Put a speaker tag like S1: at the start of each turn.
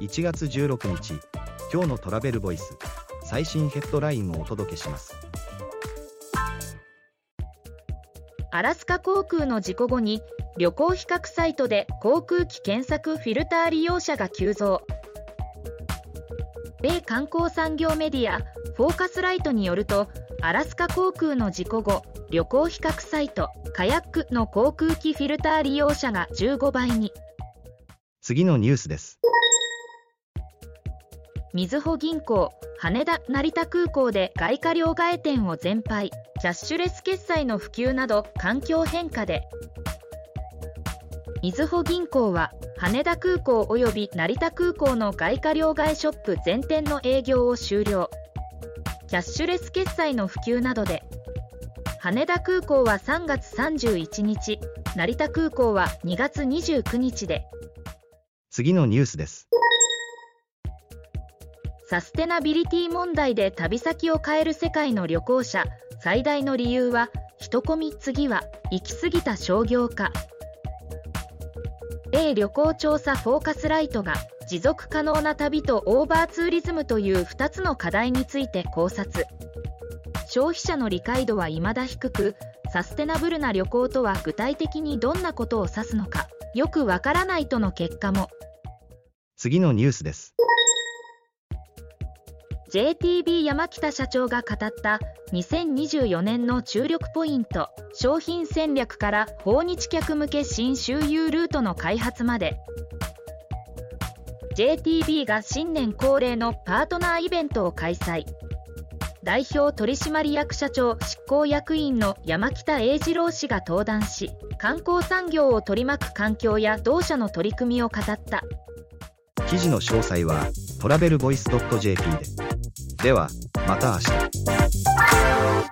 S1: 1月16日今日のトラベルボイス最新ヘッドラインをお届けします。
S2: アラスカ航空の事故後に旅行比較サイトで航空機検索フィルター利用者が急増。米観光産業メディアフォーカスライトによるとアラスカ航空の事故後旅行比較サイトカヤックの航空機フィルター利用者が15倍に。
S1: 次のニュースです
S2: みずほ銀行羽田成田空港で外貨両替店を全廃キャッシュレス決済の普及など環境変化で。みずほ銀行は羽田空港及び成田空港の外貨両替ショップ全店の営業を終了。キャッシュレス決済の普及などで。羽田空港は3月31日成田空港は2月29日で。
S1: 次のニュースです。
S2: サステナビリティ問題で旅先を変える世界の旅行者最大の理由は人混み次は行き過ぎた商業化。A 旅行調査フォーカスライトが持続可能な旅とオーバーツーリズムという2つの課題について考察。消費者の理解度は未だ低くサステナブルな旅行とは具体的にどんなことを指すのかよくわからないとの結果も。
S1: 次のニュースです。
S2: JTB 山北社長が語った2024年の注力ポイント商品戦略から訪日客向け新周遊ルートの開発まで。JTB が新年恒例のパートナーイベントを開催。代表取締役社長執行役員の山北英二郎氏が登壇し観光産業を取り巻く環境や同社の取り組みを語った。
S1: 記事の詳細はトラベルボイス .jp で。ではまた明日。